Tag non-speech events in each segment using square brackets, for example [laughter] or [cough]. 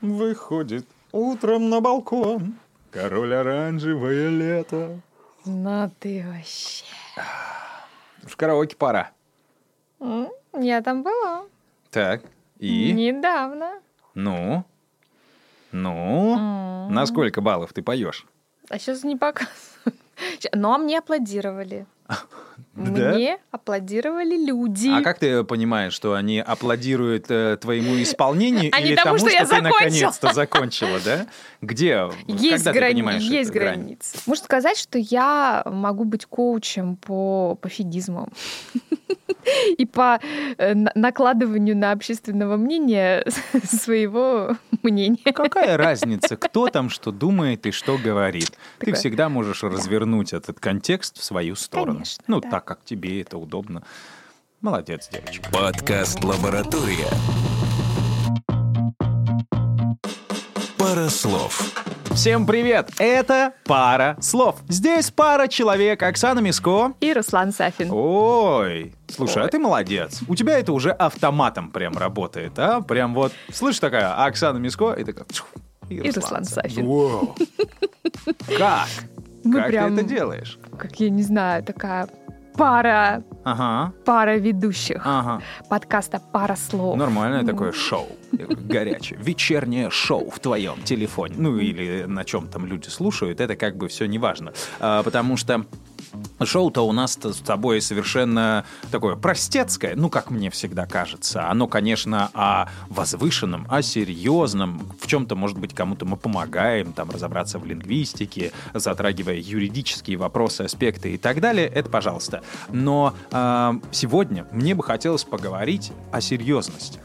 выходит утром на балкон. Король оранжевое лето. Ну ты вообще. В караоке пора. Я там была. Так, и? Недавно. Ну? Ну? На сколько баллов ты поешь? А сейчас не показываю. Ща- Но мне аплодировали. [laughs] Да? Мне аплодировали люди. А как ты понимаешь, что они аплодируют э, твоему исполнению [laughs] А не или тому, тому, что я ты закончила? наконец-то закончила, да? Где? Есть, Когда ты грани- понимаешь есть эту грань? границы. Можно сказать, что я могу быть коучем по пофигизму [laughs] и по э, на- накладыванию на общественного мнения [laughs] своего мнения. Какая разница, кто там что думает и что говорит? Ты всегда можешь развернуть этот контекст в свою сторону. Ну, так, как тебе это удобно. Молодец, девочка. Подкаст «Лаборатория». Пара слов. Всем привет! Это «Пара слов». Здесь пара человек Оксана Миско. И Руслан Сафин. Ой, слушай, а ты молодец. У тебя это уже автоматом прям работает, а? Прям вот, слышишь, такая Оксана Миско, и такая... «Тьфу», И Руслан Сафин. Вау. Как? Мы как прям- ты это делаешь? Как я не знаю, такая пара, Ага, пара ведущих ага. подкаста «Пара слов». Нормальное такое шоу. Горячее. Вечернее шоу в твоем телефоне. Ну, или на чем там люди слушают. Это как бы все неважно. А, потому что Шоу-то у нас с тобой совершенно такое простецкое, ну, как мне всегда кажется. Оно, конечно, о возвышенном, о серьезном. В чем-то, может быть, кому-то мы помогаем там разобраться в лингвистике, затрагивая юридические вопросы, аспекты и так далее. Это пожалуйста. Но а, сегодня мне бы хотелось поговорить о серьезности.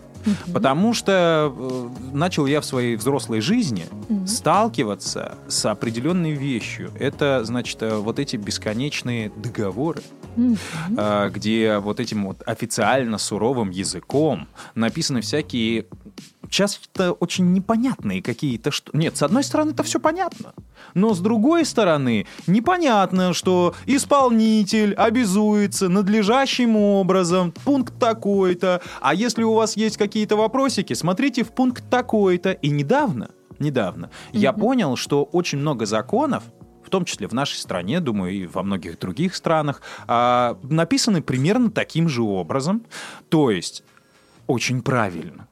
Потому что э, начал я в своей взрослой жизни сталкиваться с определенной вещью. Это, значит, э, вот эти бесконечные договоры, э, где вот этим вот официально суровым языком написаны всякие часто очень непонятные какие-то что. Нет, с одной стороны, это все понятно. Но с другой стороны, непонятно, что исполнитель обязуется надлежащим образом, пункт такой-то. А если у вас есть какие-то вопросики, смотрите в пункт такой-то. И недавно, недавно, я понял, что очень много законов, в том числе в нашей стране, думаю, и во многих других странах, а, написаны примерно таким же образом. То есть очень правильно.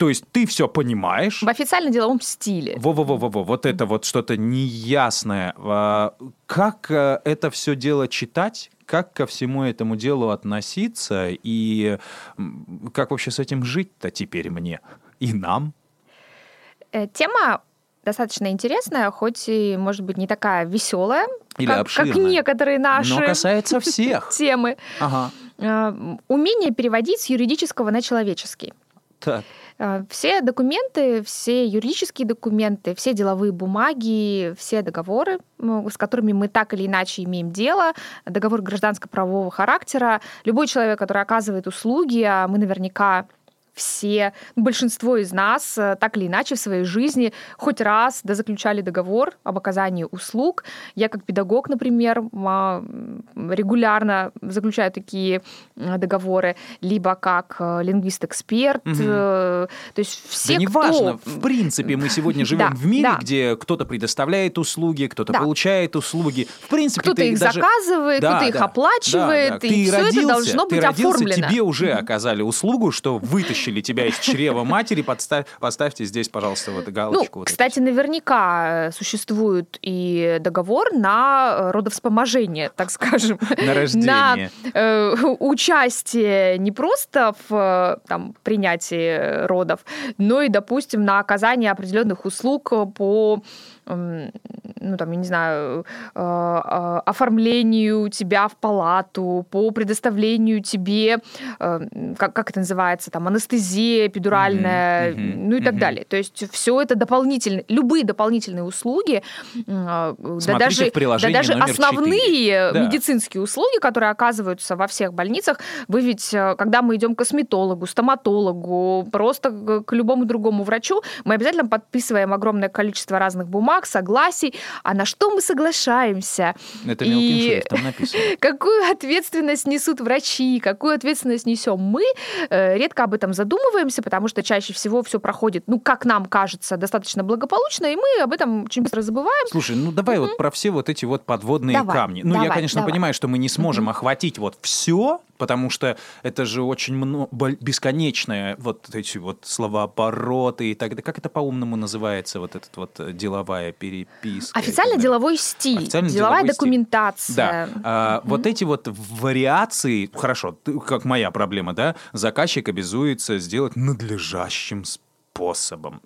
То есть ты все понимаешь. В официально деловом стиле. Во-во-во-во, вот это вот что-то неясное. А, Как э, это все дело читать? Как ко всему этому делу относиться? И как вообще с этим жить-то теперь мне? И нам? Э, Тема достаточно интересная, хоть и, может быть, не такая веселая, Или как, обширная. как некоторые наши Но касается всех. [laughs] темы. Ага. Э, Умение переводить с юридического на человеческий. Так. Э, Все документы, все юридические документы, все деловые бумаги, все договоры, с которыми мы так или иначе имеем дело, договор гражданско-правового характера, любой человек, который оказывает услуги, а мы наверняка все, ну, большинство из нас э, так или иначе в своей жизни хоть раз дозаключали договор об оказании услуг. Я как педагог, например, регулярно заключаю такие э, договоры, либо как э, лингвист-эксперт. Э, То есть все, да кто... неважно, в принципе, мы сегодня [laughs] живем Да, в мире, да. где кто-то предоставляет услуги, кто-то Да. получает услуги. В принципе, Кто-то их даже... заказывает, Да, кто-то их да, оплачивает, да, да. и Ты все родился, это должно ты быть родился, оформлено. Тебе уже оказали услугу, что вытащили тебя из чрева матери. Подставь, поставьте здесь, пожалуйста, вот Ну, галочку. вот эту. кстати, наверняка э, существует и договор на э, родовспоможение, так скажем. [laughs] На рождение. На э, участие не просто в э, там, принятии родов, но и, допустим, на оказание определенных услуг по ну, там, я не знаю, э, э, оформлению тебя в палату, по предоставлению тебе, э, как, как это называется, там, анестезия эпидуральная, Мгм, мгм, ну и так мгм. далее. То есть все это дополнительные, любые дополнительные услуги, э, да Смотрите даже, да даже основные четыре. Да. медицинские услуги, которые оказываются во всех больницах, вы ведь, когда мы идем к косметологу, стоматологу, просто к любому другому врачу, мы обязательно подписываем огромное количество разных бумаг, согласий, а на что мы соглашаемся. Это И- мелким шрифтом написано. [laughs] Какую ответственность несут врачи, какую ответственность несем мы, э, редко об этом задумываемся, потому что чаще всего все проходит, ну, как нам кажется, достаточно благополучно, и мы об этом очень быстро забываем. Слушай, ну давай вот про все вот эти вот подводные Давай, камни. Ну, я, давай, конечно, давай. понимаю, что мы не сможем охватить вот все, потому что это же очень много, бесконечное вот эти вот словообороты и так далее. Как это по-умному называется, вот этот вот э, деловая переписка? Официально деловой стиль, Официально деловая деловой документация. Да. А, Вот эти вот вариации, хорошо, как моя проблема, да, заказчик обязуется сделать надлежащим способом.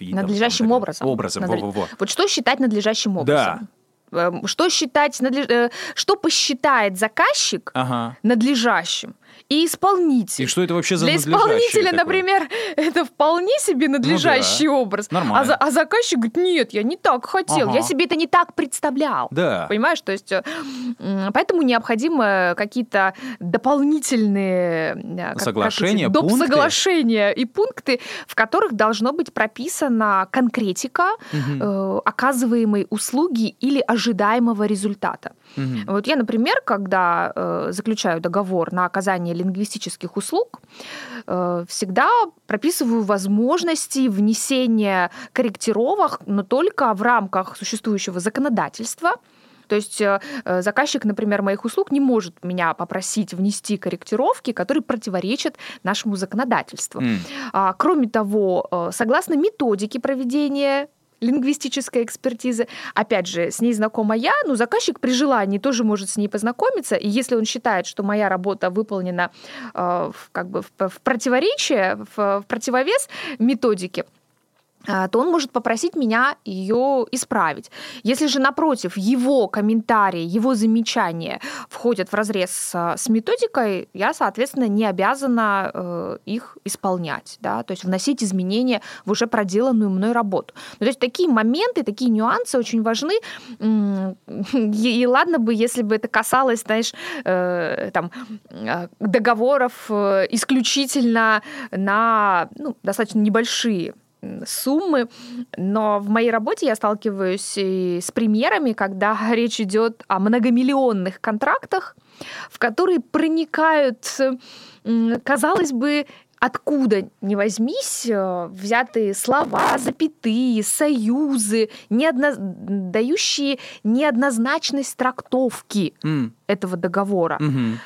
видом, Надлежащим там, образом. Образом, Надле- во-во-во. Вот что считать надлежащим образом? Эм, Что считать, надлеж- э, что посчитает заказчик Ага. надлежащим и исполнитель? И что это вообще за Для исполнителя, такое? например, [laughs] это вполне себе надлежащий образ. Нормально. А, за- а заказчик говорит, нет, я не так хотел, Ага. я себе это не так представлял. Да. Понимаешь, то есть, э, поэтому необходимы какие-то дополнительные э, как- как Соглашения, эти, доп. пункты? соглашения и пункты, в которых должно быть прописана конкретика Мгм. э, оказываемой услуги или ожидаемого результата. Мгм. Вот я, например, когда э, заключаю договор на оказание лингвистических услуг, э, всегда прописываю возможности внесения корректировок, но только в рамках существующего законодательства. То есть э, э, заказчик, например, моих услуг не может меня попросить внести корректировки, которые противоречат нашему законодательству. А, Кроме того, э, согласно методике проведения лингвистической экспертизы. Опять же, с ней знакома я, но заказчик при желании тоже может с ней познакомиться. И если он считает, что моя работа выполнена э, в, как бы в, в противоречие, в, в противовес методике, то он может попросить меня ее исправить. Если же, напротив, его комментарии, его замечания входят в разрез с, с методикой, я, соответственно, не обязана э, их исполнять, да, то есть вносить изменения в уже проделанную мной работу. Ну, то есть такие моменты, такие нюансы очень важны. [laughs] И, ладно бы, если бы это касалось, знаешь, э, там, э, договоров э, исключительно на ну, достаточно небольшие суммы, но в моей работе я сталкиваюсь и с примерами, когда [laughs] речь идет о многомиллионных контрактах, в которые проникают, казалось бы, откуда ни возьмись, э, взятые слова, запятые, союзы, неодно... дающие неоднозначность трактовки М. этого договора. Мгм.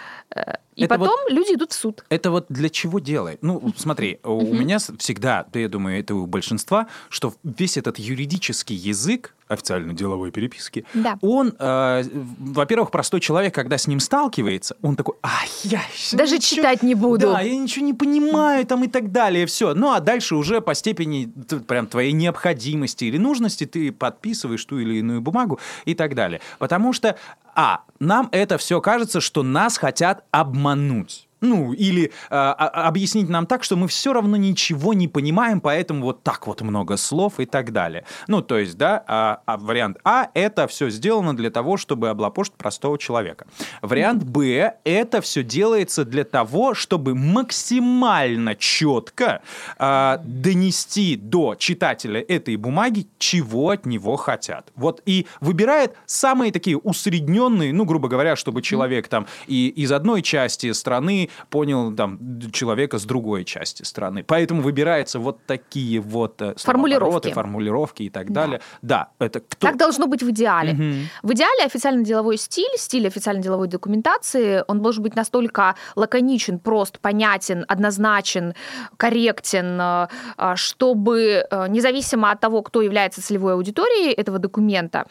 И Это потом люди идут в суд. Это вот для чего делает? Ну, смотри, у меня всегда, да, я думаю, это у большинства, что весь этот юридический язык официально деловой переписки, Да. он, э, во-первых, простой человек, когда с ним сталкивается, он такой, а я Даже ничего- читать не буду. Да, я ничего не понимаю там и так далее, все. Ну, а дальше уже по степени прям твоей необходимости или нужности ты подписываешь ту или иную бумагу и так далее. Потому что, а, нам это все кажется, что нас хотят обмануть. Ну, или а, объяснить нам так, что мы все равно ничего не понимаем, поэтому вот так вот много слов и так далее. Ну, то есть, да, а, а вариант А – это все сделано для того, чтобы облапошить простого человека. Вариант Б – это все делается для того, чтобы максимально четко а, донести до читателя этой бумаги, чего от него хотят. Вот и выбирает самые такие усредненные, ну, грубо говоря, чтобы человек там и из одной части страны понял там человека с другой части страны. Поэтому выбираются вот такие вот э, Формулировки. формулировки и так Да. далее. Да, это кто? Так должно быть в идеале. Мгм. В идеале официально-деловой стиль, стиль официально-деловой документации, он должен быть настолько лаконичен, прост, понятен, однозначен, корректен, э, э, чтобы независимо от того, кто является целевой аудиторией этого документа,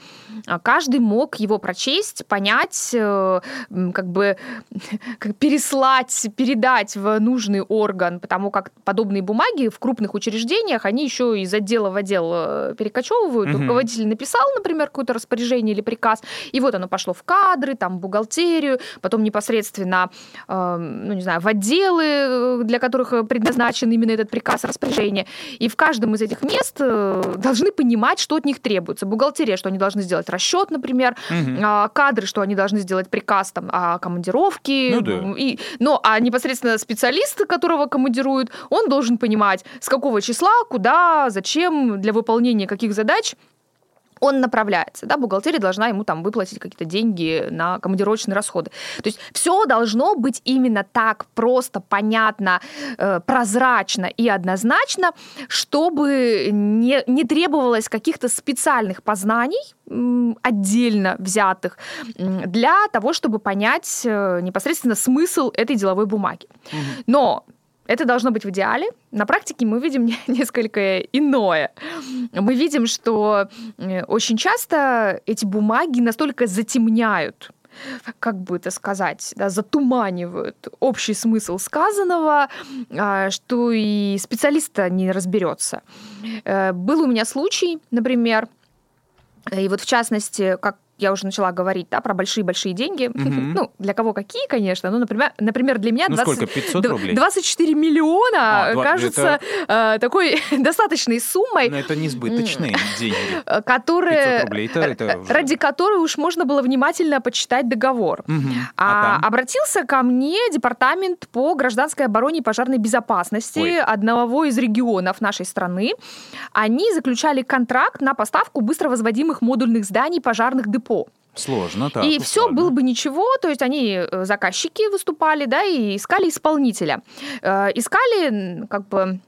каждый мог его прочесть, понять, как бы [laughs] как переслать, передать в нужный орган, потому как подобные бумаги в крупных учреждениях, они еще из отдела в отдел э, перекочевывают. Мгм. Руководитель написал, например, какое-то распоряжение или приказ, и вот оно пошло в кадры, там, в бухгалтерию, потом непосредственно, э, ну, не знаю, в отделы, э, для которых э, предназначен именно этот приказ, распоряжение. И в каждом из этих мест должны понимать, что от них требуется. Бухгалтерия, что они должны сделать расчет, например, а, кадры, что они должны сделать приказ там, о командировке. Ну да. И, но, а непосредственно специалист, которого командируют, он должен понимать, с какого числа, куда, зачем, для выполнения каких задач он направляется, да, бухгалтерия должна ему там выплатить какие-то деньги на командировочные расходы. То есть все должно быть именно так просто, понятно, э, прозрачно и однозначно, чтобы не, не требовалось каких-то специальных познаний, отдельно взятых для того, чтобы понять э, непосредственно смысл этой деловой бумаги. Но это должно быть в идеале. На практике мы видим [laughs] несколько иное. Мы видим, что э, очень часто эти бумаги настолько затемняют как бы это сказать, да, затуманивают общий смысл сказанного, а, что и специалиста не разберется. Э, был у меня случай, например, и вот в частности, как я уже начала говорить, да, про большие-большие деньги. [laughs] Угу. Ну, для кого какие, конечно. Ну, например, например для меня ну, 20, сколько? 500 рублей? 24 миллиона а, кажется это... э, такой [laughs] достаточной суммой. Но это несбыточные деньги. [laughs] Которые, 500 рублей, это, это уже... ради которой уж можно было внимательно почитать договор. Угу. А, а обратился ко мне департамент по гражданской обороне и пожарной безопасности Ой. одного из регионов нашей страны. Они заключали контракт на поставку быстро возводимых модульных зданий пожарных депо депо. Сложно, так. И все было бы ничего, то есть они э, заказчики выступали, да, и искали исполнителя. Э, искали, как бы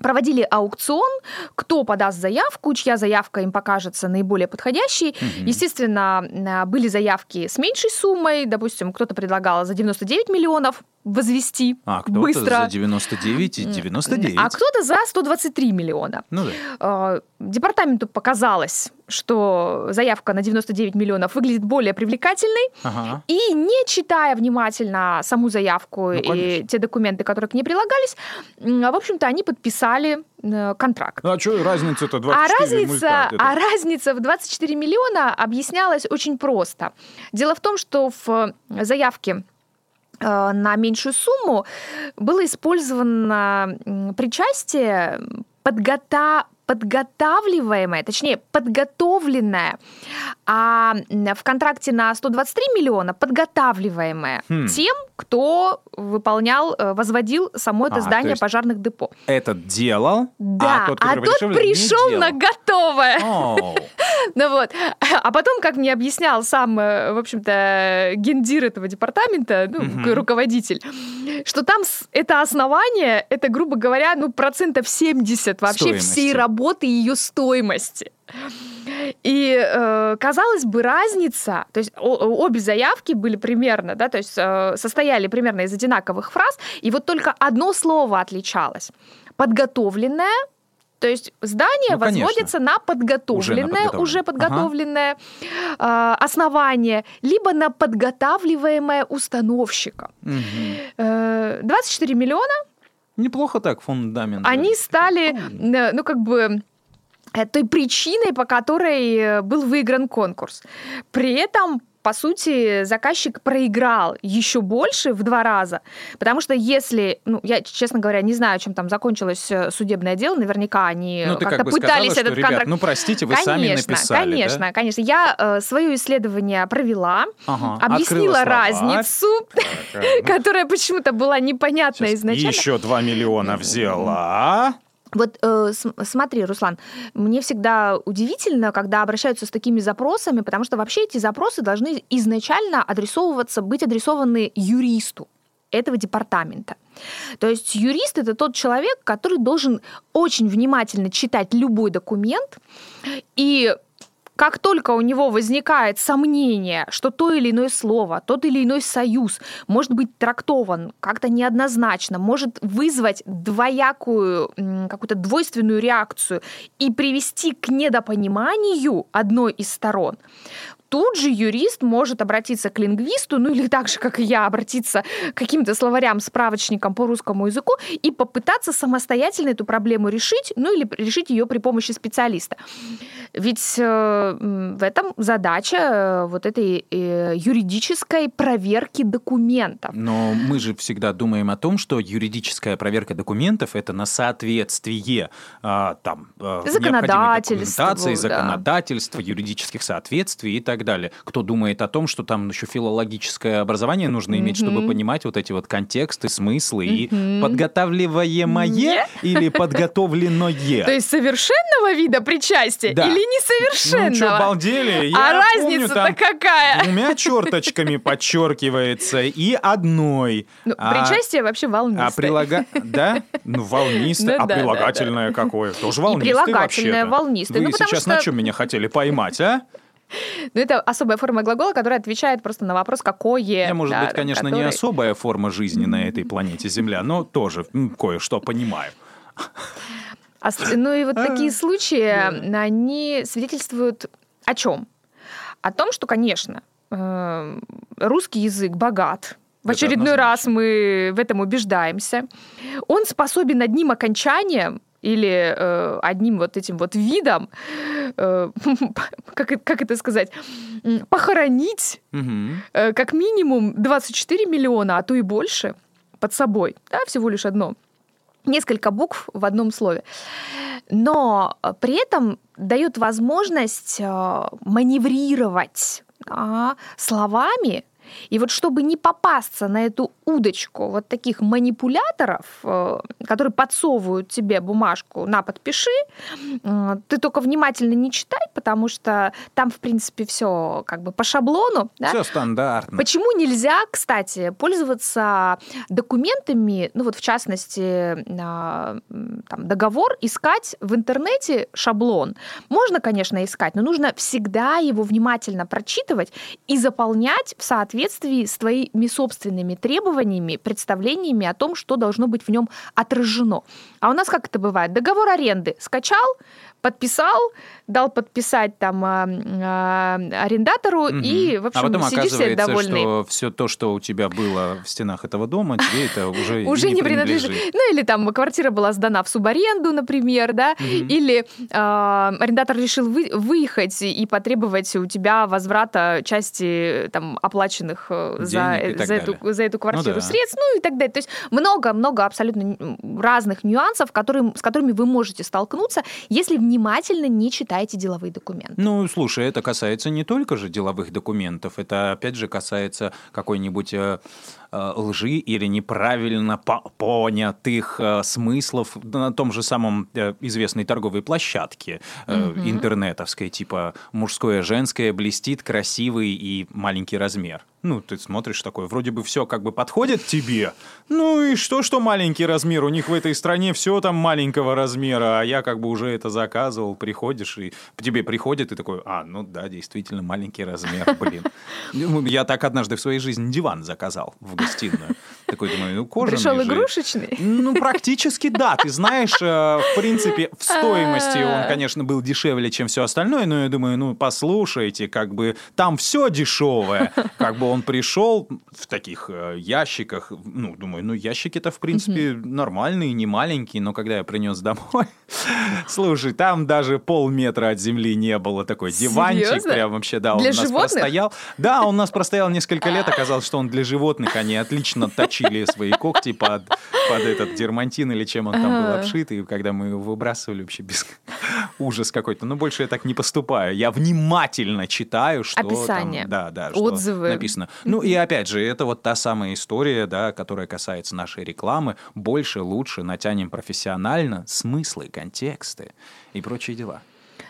проводили аукцион, кто подаст заявку, чья заявка им покажется наиболее подходящей. Угу. Естественно, э, были заявки с меньшей суммой, допустим, кто-то предлагал за 99 миллионов возвести а, кто-то быстро. за 99 и 99. А кто-то за 123 миллиона. Ну да. Департаменту показалось, что заявка на 99 миллионов выглядит более привлекательной, ага. и не читая внимательно саму заявку ну, и те документы, которые к ней прилагались, в общем-то, они подписали э, контракт. Ну, а что разница-то 24 а разница, а разница в 24 миллиона объяснялась очень просто. Дело в том, что в заявке на меньшую сумму было использовано причастие подгота подготавливаемое, точнее, подготовленное, а в контракте на 123 миллиона подготавливаемое хм. тем, кто выполнял, э, возводил само это а, здание пожарных депо. Этот делал, да, а тот, а тот пришел на готовое. [laughs] Ну вот. А потом, как мне объяснял сам, э, в общем-то, гендир этого департамента, ну, руководитель, что там это основание, это, грубо говоря, ну, процентов 70 вообще всей работы и ее стоимости. И э, казалось бы, разница, то есть о, обе заявки были примерно, да, то есть э, состояли примерно из одинаковых фраз, и вот только одно слово отличалось. Подготовленное то есть здание ну, возводится на подготовленное, уже, на подготовленное, ага. э, основание, либо на подготавливаемое установщиком. Угу. Э, 24 миллиона. Неплохо так фундамент. Они стали, ну как бы той причиной, по которой э, был выигран конкурс. При этом по сути, заказчик проиграл еще больше в два раза, потому что если, ну, я, честно говоря, не знаю, чем там закончилось э, судебное дело, наверняка они ну, как-то как пытались сказала, этот что, контракт... ну, простите, вы конечно, сами написали, Конечно, да? конечно. Я э, свое исследование провела, ага, объяснила разницу, [laughs] которая почему-то была непонятна изначально. Еще 2 миллиона взяла. Вот э, смотри, Руслан, мне всегда удивительно, когда обращаются с такими запросами, потому что вообще эти запросы должны изначально адресовываться, быть адресованы юристу этого департамента. То есть юрист это тот человек, который должен очень внимательно читать любой документ и как только у него возникает сомнение, что то или иное слово, тот или иной союз может быть трактован как-то неоднозначно, может вызвать двоякую, какую-то двойственную реакцию и привести к недопониманию одной из сторон, тут же юрист может обратиться к лингвисту, ну или так же, как и я, обратиться к каким-то словарям, справочникам по русскому языку и попытаться самостоятельно эту проблему решить, ну или решить ее при помощи специалиста. Ведь э, в этом задача э, вот этой э, юридической проверки документов. Но мы же всегда думаем о том, что юридическая проверка документов это на соответствие э, там э, законодательству, да. законодательства, юридических соответствий и так далее. Кто думает о том, что там еще филологическое образование нужно иметь, mm-hmm. чтобы понимать вот эти вот контексты, смыслы mm-hmm. и подготавливаемое или подготовленное. [laughs] То есть совершенного вида причастия или несовершенного. Ну что, балдели? Я а разница-то какая? двумя черточками подчеркивается и одной. Ну, А- причастие вообще А волнистое. прилага... Да? Ну, волнистое. Ну а прилагательное какое? Тоже волнистое прилагательное волнистое. Вы Ну, сейчас на чем меня хотели поймать, а? Ну, это особая форма глагола, которая отвечает просто на вопрос, какое. Я, может да, быть, конечно, не который- особая форма жизни на этой планете Земля, но тоже кое-что понимаю. А Ну и вот А, такие случаи, они свидетельствуют о чем? О том, что, конечно, э, русский язык богат. В очередной раз мы в этом убеждаемся. Он способен одним окончанием или э, одним вот этим вот видом, э, [laughs] как, как это сказать, похоронить Мгм. э, как минимум 24 миллиона, а то и больше под собой. Да, всего лишь одно. Несколько букв в одном слове. Но э, при этом дает возможность э, маневрировать а, словами. И вот чтобы не попасться на эту удочку вот таких манипуляторов, э, которые подсовывают тебе бумажку на подпиши, э, ты только внимательно не читай, потому что там, в принципе, все как бы по шаблону. да. Все стандартно. Почему нельзя, кстати, пользоваться документами, ну вот в частности, м, там, договор, искать в интернете шаблон? Можно, конечно, искать, но нужно всегда его внимательно прочитывать и заполнять в соответствии с твоими собственными требованиями, представлениями о том, что должно быть в нем отражено. А у нас как это бывает? Договор аренды скачал, подписал, дал подписать там а, а, арендатору, Мгм. и, в общем, а потом сидишь себе довольный. что все то, что у тебя было в стенах этого дома, тебе это уже, уже не принадлежит. Ну, или там квартира была сдана в субаренду, например, да, или э, арендатор решил вы- выехать и потребовать у тебя возврата части там оплаченных э, за, Денег и э, за, эту, далее. за эту квартиру да. средств, ну и так далее. То есть много-много абсолютно разных нюансов, которые, с которыми вы можете столкнуться, если внимательно не читаете деловые документы. Ну, слушай, это касается не только же деловых документов, это опять же касается какой-нибудь э, э, лжи или неправильно по- понятых э, смыслов на том же самом э, известной торговой площадке э, Мгм. интернетовской, типа мужское, женское, блестит, красивый и маленький размер. Ну, ты смотришь такой, вроде бы все как бы подходит тебе. Ну и что, что маленький размер? У них в этой стране все там маленького размера, а я как бы уже это заказывал, приходишь, и к тебе приходит, и такой, а, ну да, действительно, маленький размер, блин. [laughs] Я так однажды в своей жизни диван заказал в гостиную. Такой думаю, ну кожаный Пришел же. игрушечный. Ну, практически да. Ты знаешь, э, в принципе, в [laughs] стоимости А. он, конечно, был дешевле, чем все остальное, но я думаю, ну, послушайте, как бы там все дешевое. [laughs] Как бы он пришел в таких э, ящиках, ну, думаю, ну, ящики-то, в принципе, нормальные, не маленькие, но когда я принес домой, [laughs] слушай, там даже полметра от земли не было. Такой диванчик прям вообще, да, он у нас простоял. Да, он у нас простоял несколько лет, оказалось, что он для животных, они отлично точили свои когти под, под этот дермантин или чем он там был обшит, и когда мы его выбрасывали, вообще без... [laughs] ужас какой-то. Но больше я так не поступаю. Я внимательно читаю, что там- Описание, да, да, что отзывы. написано. Ну и опять же, это вот та самая история, да, которая касается нашей рекламы. Больше, лучше, натянем профессионально смыслы, контексты и прочие дела.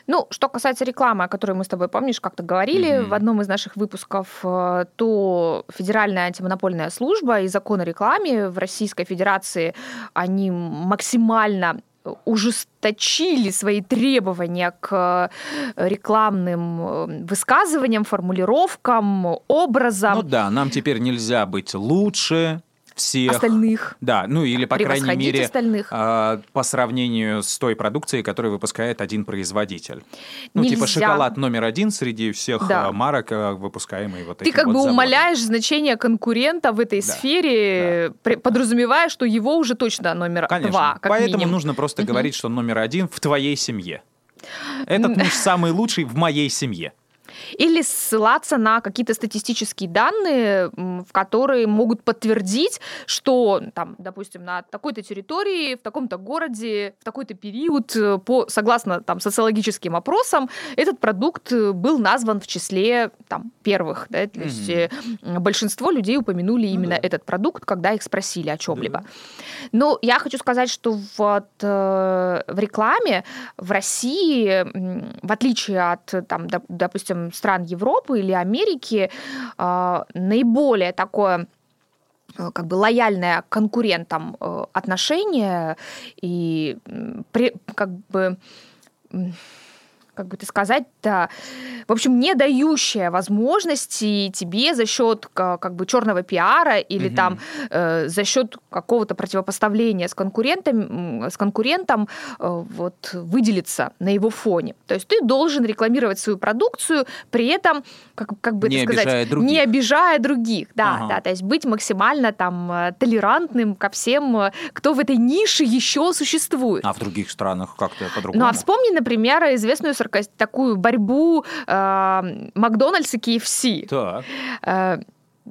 Ну, что касается рекламы, о которой мы с тобой, помнишь, как-то говорили Мгм. в одном из наших выпусков, э, то Федеральная антимонопольная служба и закон о рекламе в Российской Федерации, они максимально ужесточили свои требования к э, рекламным э, высказываниям, формулировкам, образам Ну да, нам теперь нельзя быть лучше всех. остальных, Да, ну или, по крайней мере, остальных. а, по сравнению с той продукцией, которую выпускает один производитель. Ну, типа Нельзя. шоколад номер один среди всех Да. а, марок, а, выпускаемый вот Ты как вот бы заводом. умаляешь значение конкурента в этой Да, сфере, при- подразумевая, что его уже точно номер Конечно. два, как Поэтому минимум. нужно просто говорить, что номер один в твоей семье. Этот муж самый лучший в моей семье. Или ссылаться на какие-то статистические данные, в которые могут подтвердить, что, там, допустим, на такой-то территории, в таком-то городе, в такой-то период, э, по, согласно там, социологическим опросам, этот продукт э, был назван в числе там, первых. Да? То есть mm-hmm. большинство людей упомянули ну, именно да. этот продукт, когда их спросили о чем-либо. Да. Но я хочу сказать, что вот в рекламе в России, в отличие от, там, допустим, стран Европы или Америки а, наиболее такое э, как бы лояльное конкурентам э, отношение и как бы как бы это сказать-то, в общем, не дающая возможности тебе за счет как бы черного пиара или угу. там э, за счет какого-то противопоставления с конкурентом, с конкурентом э, вот выделиться на его фоне. То есть ты должен рекламировать свою продукцию, при этом как, как бы не это сказать, обижая других. не обижая других, да, ага. да, то есть быть максимально там э, толерантным ко всем, э, кто в этой нише еще существует. А в других странах как-то по-другому? Ну а вспомни, например, известную такую борьбу э, Макдональдс и KFC. Так. Э,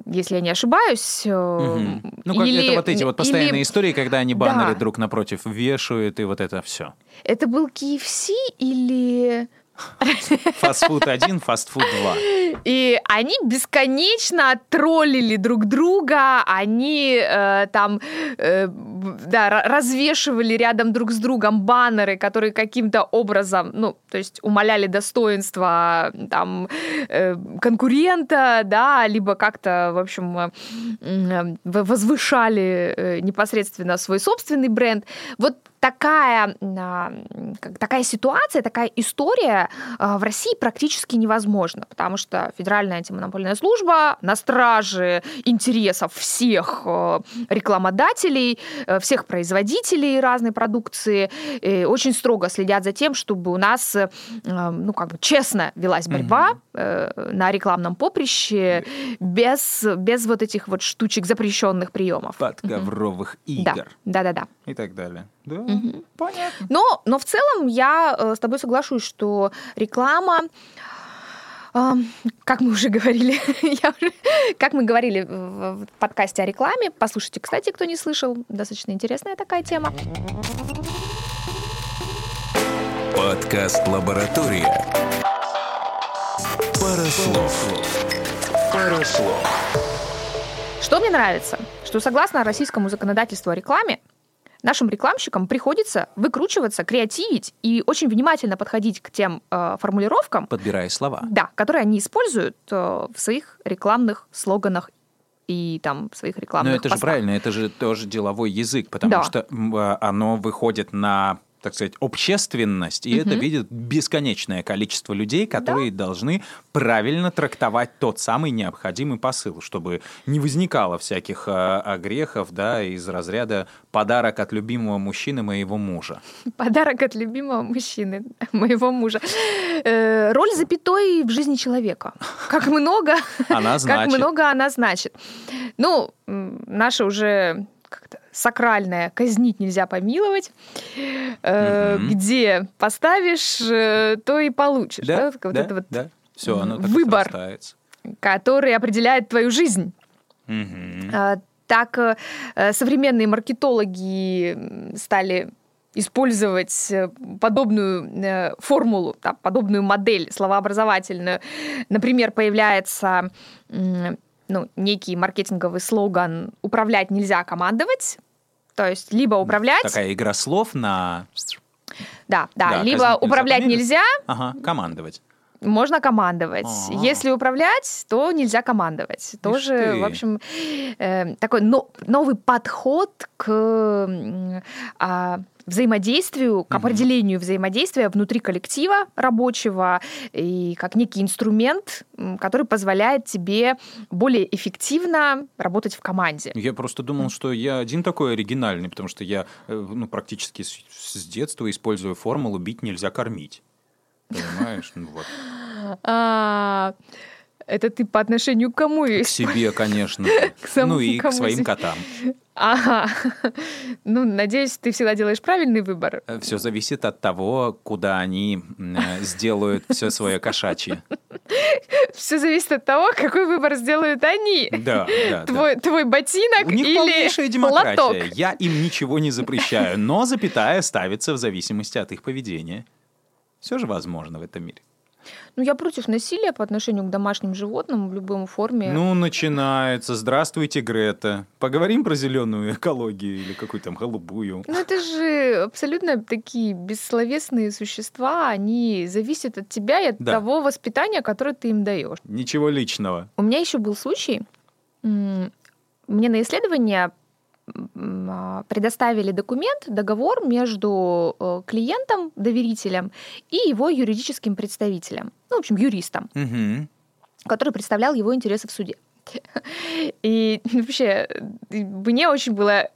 если я не ошибаюсь. Угу. Ну, как или, это вот эти вот постоянные или... истории, когда они баннеры да. друг напротив вешают, и вот это все. Это был KFC или [laughs] Фастфуд 1, фастфуд 2. [laughs] И они бесконечно троллили друг друга, они э, там э, да, развешивали рядом друг с другом баннеры, которые каким-то образом, ну, то есть умаляли достоинство там э, конкурента, да, либо как-то, в общем, э, э возвышали непосредственно свой собственный бренд. Вот такая, такая ситуация, такая история а, в России практически невозможна, потому что Федеральная антимонопольная служба на страже интересов всех рекламодателей, всех производителей разной продукции, очень строго следят за тем, чтобы у нас э, ну, как бы честно велась борьба mm-hmm. на рекламном поприще без, без вот этих вот штучек запрещенных приемов. Подковровых mm-hmm. игр. Да, да, да. И так далее. Да, угу. понятно. Но, но в целом я э, с тобой соглашусь, что реклама как мы уже говорили, [laughs] уже, как мы говорили в подкасте о рекламе, послушайте, кстати, кто не слышал, достаточно интересная такая тема. Подкаст «Лаборатория». Пара слов. Пара слов. Что мне нравится? Что согласно российскому законодательству о рекламе, нашим рекламщикам приходится выкручиваться, креативить и очень внимательно подходить к тем э, формулировкам. Подбирая слова. Да, которые они используют э, в своих рекламных слоганах и там своих рекламных Но это постах. же правильно, это же тоже деловой язык, потому да. что э, оно выходит на так сказать, общественность, и угу. это видит бесконечное количество людей, которые да. должны правильно трактовать тот самый необходимый посыл, чтобы не возникало всяких а, огрехов, да, из разряда подарок от любимого мужчины моего мужа. Подарок от любимого мужчины [laughs] моего мужа. Э, роль запятой в жизни человека. Как много, она [laughs] значит. как много она значит. Ну, наша уже как-то сакральное «казнить нельзя помиловать», э, mm-hmm. где поставишь, э, то и получишь. Да, да? Вот да, это вот да. Все, оно выбор, который определяет твою жизнь. Mm-hmm. Так э, современные маркетологи стали использовать подобную формулу, да, подобную модель словообразовательную. Например, появляется ну, некий маркетинговый слоган «управлять нельзя командовать», то есть либо управлять... Такая игра слов на... Да, да, да либо управлять нельзя... Ага, командовать. Можно командовать. А-а-а. Если управлять, то нельзя командовать. Тоже, в общем, э, такой но, новый подход к э, взаимодействию, к определению взаимодействия внутри коллектива рабочего и как некий инструмент, который позволяет тебе более эффективно работать в команде. Я просто думал, что я один такой оригинальный, потому что я э, ну, практически с детства использую формулу «бить нельзя кормить». Понимаешь? Ну вот. [laughs] Это ты по отношению к кому К есть? себе, конечно. [laughs] К самому Ну и к своим здесь? котам. Ага. [laughs] Ну, надеюсь, ты всегда делаешь правильный выбор. Все зависит от того, куда они э, сделают все свое кошачье. [laughs] Все зависит от того, какой выбор сделают они. Да, да, да. Твой, твой ботинок У них или полнейшая демократия. лоток. Я им ничего не запрещаю, но запятая ставится в зависимости от их поведения. Все же возможно в этом мире. Ну, я против насилия по отношению к домашним животным в любой форме. Ну, начинается. Здравствуйте, Грета. Поговорим про зеленую экологию или какую там голубую. Ну, это же абсолютно такие бессловесные существа, они зависят от тебя и от Да. того воспитания, которое ты им даешь. Ничего личного. У меня еще был случай. Мне на исследование предоставили документ, договор между э, клиентом, доверителем и его юридическим представителем, ну, в общем, юристом, Мгм. который представлял его интересы в суде. И вообще мне очень было,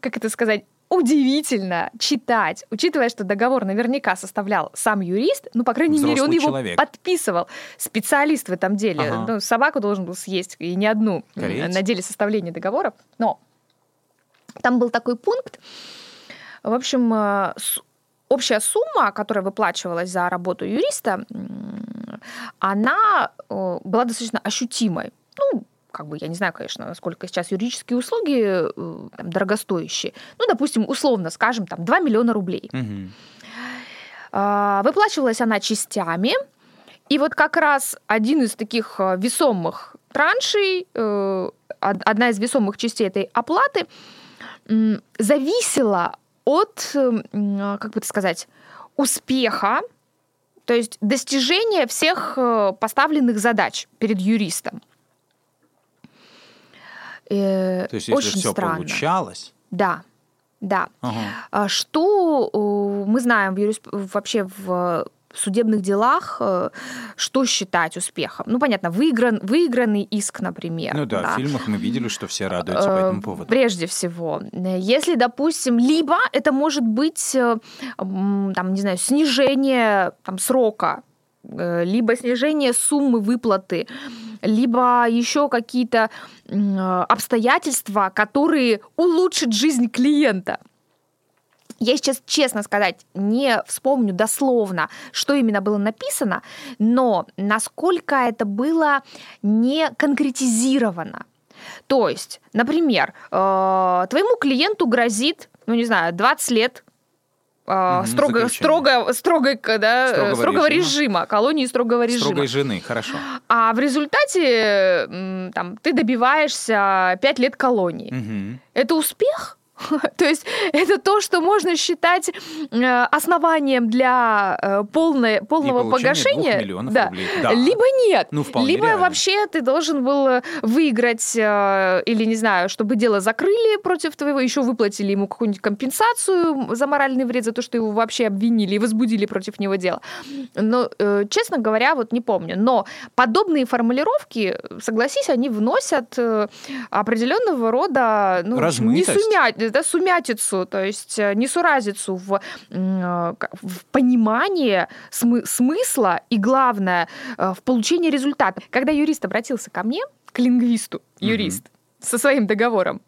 как это сказать, удивительно читать, учитывая, что договор наверняка составлял сам юрист, ну, по крайней мере, он Взрослый его человек. подписывал. Специалист в этом деле. Ага. Ну, собаку должен был съесть, и не одну, Кореец? на деле составления договоров. Но там был такой пункт, в общем, э, общая сумма, которая выплачивалась за работу юриста, она э, была достаточно ощутимой. Ну, как бы, я не знаю, конечно, насколько сейчас юридические услуги э, там, дорогостоящие. Ну, допустим, условно скажем, там, 2 миллиона рублей. А, Выплачивалась она частями. И вот как раз один из таких весомых траншей, од- одна из весомых частей этой оплаты м, зависела от, э, м, как бы это сказать, успеха, то есть достижения всех э, поставленных задач перед юристом. Э, То есть, если Очень все странно. получалось. Да, да. Ага. А Что э, мы знаем в юрис- вообще в судебных делах, э, что считать успехом? Ну, понятно, выигран, выигранный иск, например. Ну да, в фильмах мы видели, что все радуются по Э, этому поводу. Прежде всего, э, если, допустим, либо это может быть, э, там, не знаю, снижение там, срока, э, либо снижение суммы выплаты, либо еще какие-то э, обстоятельства, которые улучшат жизнь клиента. Я сейчас, честно сказать, не вспомню дословно, что именно было написано, но насколько это было не конкретизировано. То есть, например, э, твоему клиенту грозит, ну не знаю, 20 лет Мгм, строго, строго, строгой, да, Строгого строгого режима. режима, колонии строгого режима. Строгой жены, хорошо. А в результате там, ты добиваешься 5 лет колонии. Мгм. Это успех? [laughs] То есть это то, что можно считать э, основанием для э, полной, полного получения погашения. Да. рублей. Да. Либо нет. Ну, Либо реально. вообще ты должен был э, выиграть, или не знаю, чтобы дело закрыли против твоего, еще выплатили ему какую-нибудь компенсацию за моральный вред, за то, что его вообще обвинили и возбудили против него дело. Но, честно говоря, вот не помню. Но подобные формулировки, согласись, они вносят определенного рода ну, Размытость. несумя- да, сумятицу, то есть э, несуразицу в, э, в понимании смы- смысла и, главное, э, в получении результата. Когда юрист обратился ко мне, к лингвисту, юрист, со своим договором,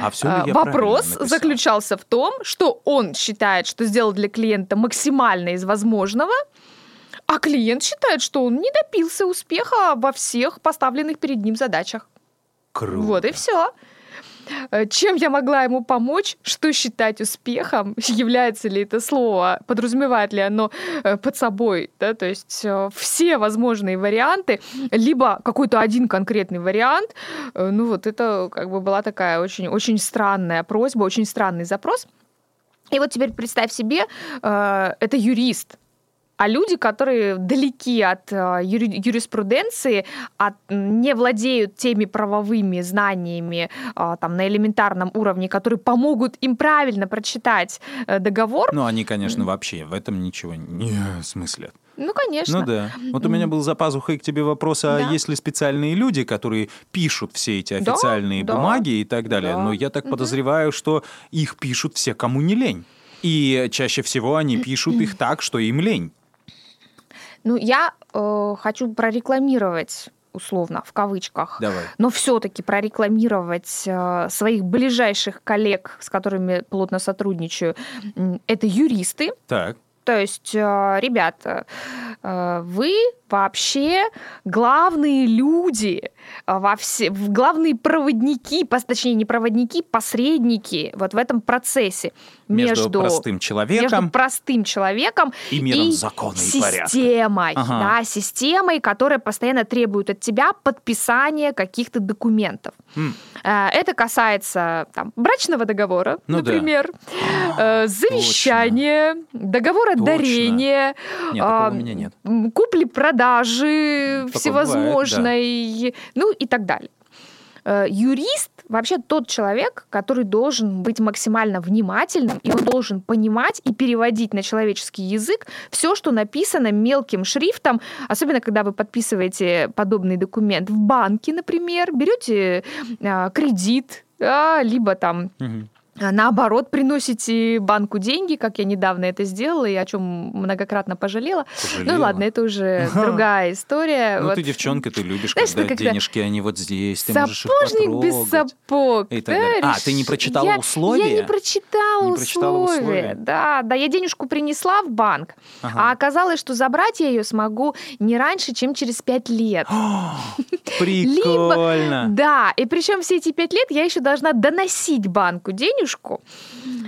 А все Вопрос заключался в том, что он считает, что сделал для клиента максимально из возможного, а клиент считает, что он не добился успеха во всех поставленных перед ним задачах. Круто. Вот и все. Чем я могла ему помочь? Что считать успехом? [laughs] Является ли это слово? Подразумевает ли оно э, под собой? Да? То есть э, все возможные варианты, либо какой-то один конкретный вариант. Э, Ну вот это как бы была такая очень, очень странная просьба, очень странный запрос. И вот теперь представь себе, э, это юрист, а люди, которые далеки от э, юри- юриспруденции, от, не владеют теми правовыми знаниями а, там, на элементарном уровне, которые помогут им правильно прочитать э, договор, Ну, они, конечно, вообще в этом ничего не смыслят. ну, конечно. Ну да. Вот у меня был за пазухой к тебе вопрос, а Да. есть ли специальные люди, которые пишут все эти Да, официальные да, бумаги и так далее? да. Но я так подозреваю, что их пишут все, кому не лень. И чаще всего они пишут их так, что им лень. Ну, я э, хочу прорекламировать условно, в кавычках, Давай. но все-таки прорекламировать э, своих ближайших коллег, с которыми плотно сотрудничаю, это юристы. Так. То есть, э, ребята, э, вы вообще главные люди, э, во все, главные проводники, точнее, не проводники, посредники вот в этом процессе Между, между, простым между человеком простым человеком и миром и закона и порядка. системой, Ага. да, системой, которая постоянно требует от тебя подписания каких-то документов. М. Э, Это касается там, брачного договора, Ну да. например, э, завещания, договора Точно. дарения, Нет, а, у купли-продажи Такое всевозможной, ну и так далее. Э, Юрист вообще тот человек, который должен быть максимально внимательным, и он должен понимать и переводить на человеческий язык все, что написано мелким шрифтом, особенно когда вы подписываете подобный документ в банке, например, берете а, кредит, либо там Мгм. А, наоборот, приносите банку деньги, как я недавно это сделала, и о чем многократно пожалела. Пожалела? Ну ладно, это уже Ага. другая история. Ну, Вот ты девчонка, ты любишь, Знаешь, когда когда денежки, они вот здесь, ты можешь их без сапог. И так далее. А, да, ты не прочитала я, условия? Я не прочитала, Не прочитала условия. условия? Да, да, я денежку принесла в банк, Ага. а оказалось, что забрать я ее смогу не раньше, чем через пять лет. [gasps] Прикольно. Да, и причем все эти пять лет я еще должна доносить банку денежку.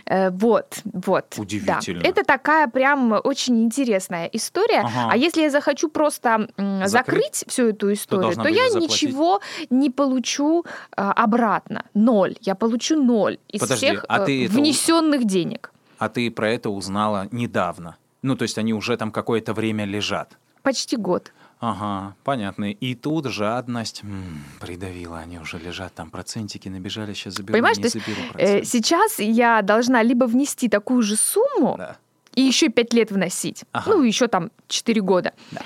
Э, Вот, вот. да. Удивительно. Это такая прям очень интересная история. Ага. А если я захочу просто Закрыть, закрыть всю эту историю, то будешь я заплатить. ничего не получу а, обратно. Ноль. Я получу ноль из Подожди, всех а э, ты это внесенных денег. А ты про это узнала недавно. Ну, то есть они уже там какое-то время лежат. Почти год. Ага, понятно. И тут жадность м, придавила. Они уже лежат, там процентики набежали, сейчас заберу, Понимаешь, не то есть, заберу Э, процент. сейчас я должна либо внести такую же сумму, Да. и еще пять лет вносить, Ага. ну, еще там 4 года. Да.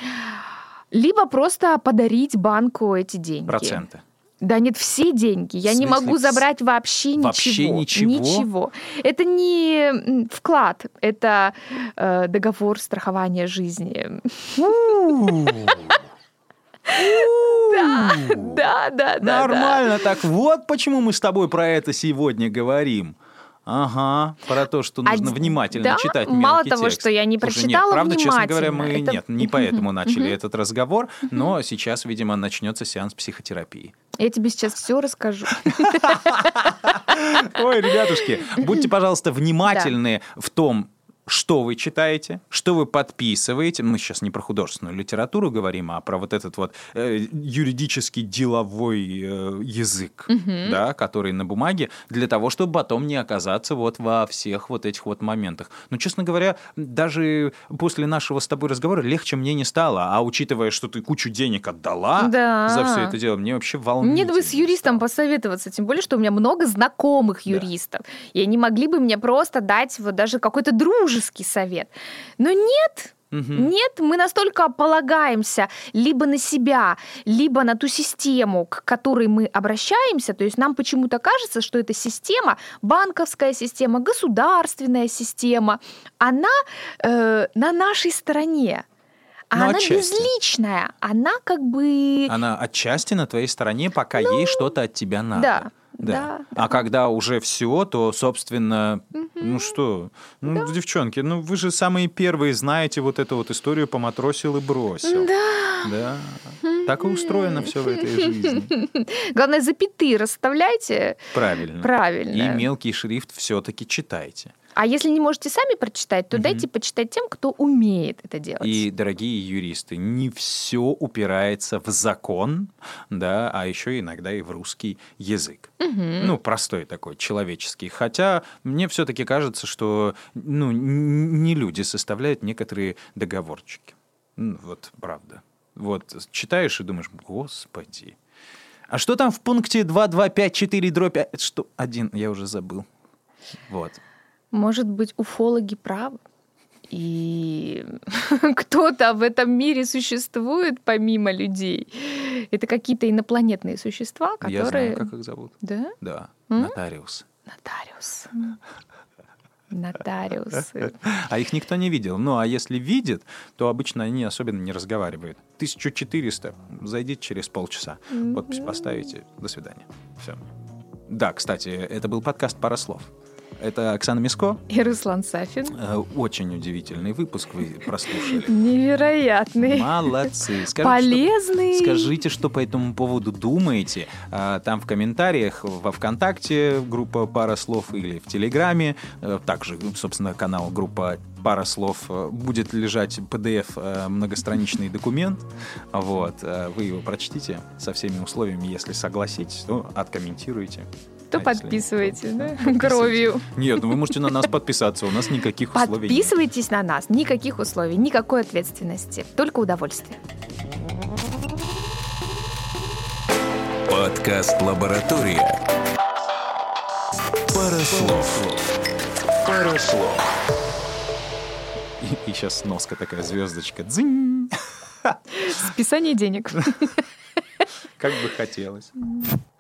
Либо просто подарить банку эти деньги. Проценты. Да нет, все деньги. Я не могу забрать вообще, вообще ничего. ничего? Ничего. Это не вклад, это э, договор страхования жизни. [laughs] Да, да, да, да. Нормально так. Вот почему мы с тобой про это сегодня говорим. Ага, про то, что А нужно д- внимательно да? читать Мало мелкий того, текст. что я не Слушай, нет, прочитала правда, честно говоря, мы это- нет, не поэтому начали этот разговор, но сейчас, видимо, начнется сеанс психотерапии. Я тебе сейчас все расскажу. [laughs] Ой, ребятушки, будьте, пожалуйста, внимательны в том, что вы читаете, что вы подписываете. Мы сейчас не про художественную литературу говорим, а про вот этот вот э, юридический деловой э, язык, да, который на бумаге, для того, чтобы потом не оказаться вот во всех вот этих вот моментах. Но, честно говоря, даже после нашего с тобой разговора легче мне не стало. А учитывая, что ты кучу денег отдала Да. за все это дело, мне вообще волнительно. Мне бы с юристом стало. посоветоваться, тем более, что у меня много знакомых Да. юристов. И они могли бы мне просто дать вот даже какой-то дружеский совет. Но нет, Мгм. нет, мы настолько полагаемся либо на себя, либо на ту систему, к которой мы обращаемся. То есть нам почему-то кажется, что эта система, банковская система, государственная система, она э, на нашей стороне. А Ну, она отчасти. безличная, она как бы... Она отчасти на твоей стороне, пока ей что-то от тебя надо. да, да, А когда уже все, то, собственно, ну что, ну, девчонки, ну вы же самые первые знаете вот эту вот историю поматросил и бросил. Да. Да. Так и устроено все в этой жизни. [laughs] Главное, запятые расставляйте Правильно. правильно. И мелкий шрифт все-таки читайте. А если не можете сами прочитать, то Мгм. дайте почитать тем, кто умеет это делать. И, дорогие юристы, не все упирается в закон, да, а еще иногда и в русский язык. Мгм. Ну, простой такой, человеческий. Хотя мне все-таки кажется, что ну, не люди составляют некоторые договорчики. Ну, Вот, правда. Вот, читаешь и думаешь, господи. А что там в пункте 2254 дробь... Что? Один, я уже забыл. Вот. Может быть, уфологи правы? И [laughs] кто-то в этом мире существует помимо людей. Это какие-то инопланетные существа, которые... Я знаю, как их зовут. Да? Да, М? нотариус. Нотариус. Нотариусы. [laughs] А их никто не видел. Ну, а если видит, то обычно они особенно не разговаривают. 1400. Зайдите через полчаса. Подпись поставите. До свидания. Все. Да, кстати, это был подкаст «Пара слов». Это Оксана Миско. И Руслан Сафин. Э, Очень удивительный выпуск вы прослушали. Невероятный. Молодцы. Скажите, что- Полезный. Скажите, что по этому поводу думаете. А, Там в комментариях во ВКонтакте группа «Пара слов» или в Телеграме. э, Также, собственно, канал группа «Пара слов» э, будет лежать PDF э, многостраничный документ. Вот. э, Вы его прочтите со всеми условиями. Если согласитесь, то откомментируйте. То А если- подписывайте, да? Подписывайтесь. Кровью. Нет, ну вы можете на нас подписаться. У нас никаких условий нет. Подписывайтесь на нас. Никаких условий, никакой ответственности. Только удовольствие. Подкаст «Лаборатория». Пара слов. Пара слов. И сейчас сноска такая, звездочка. Дзынь. Списание денег. Как бы хотелось.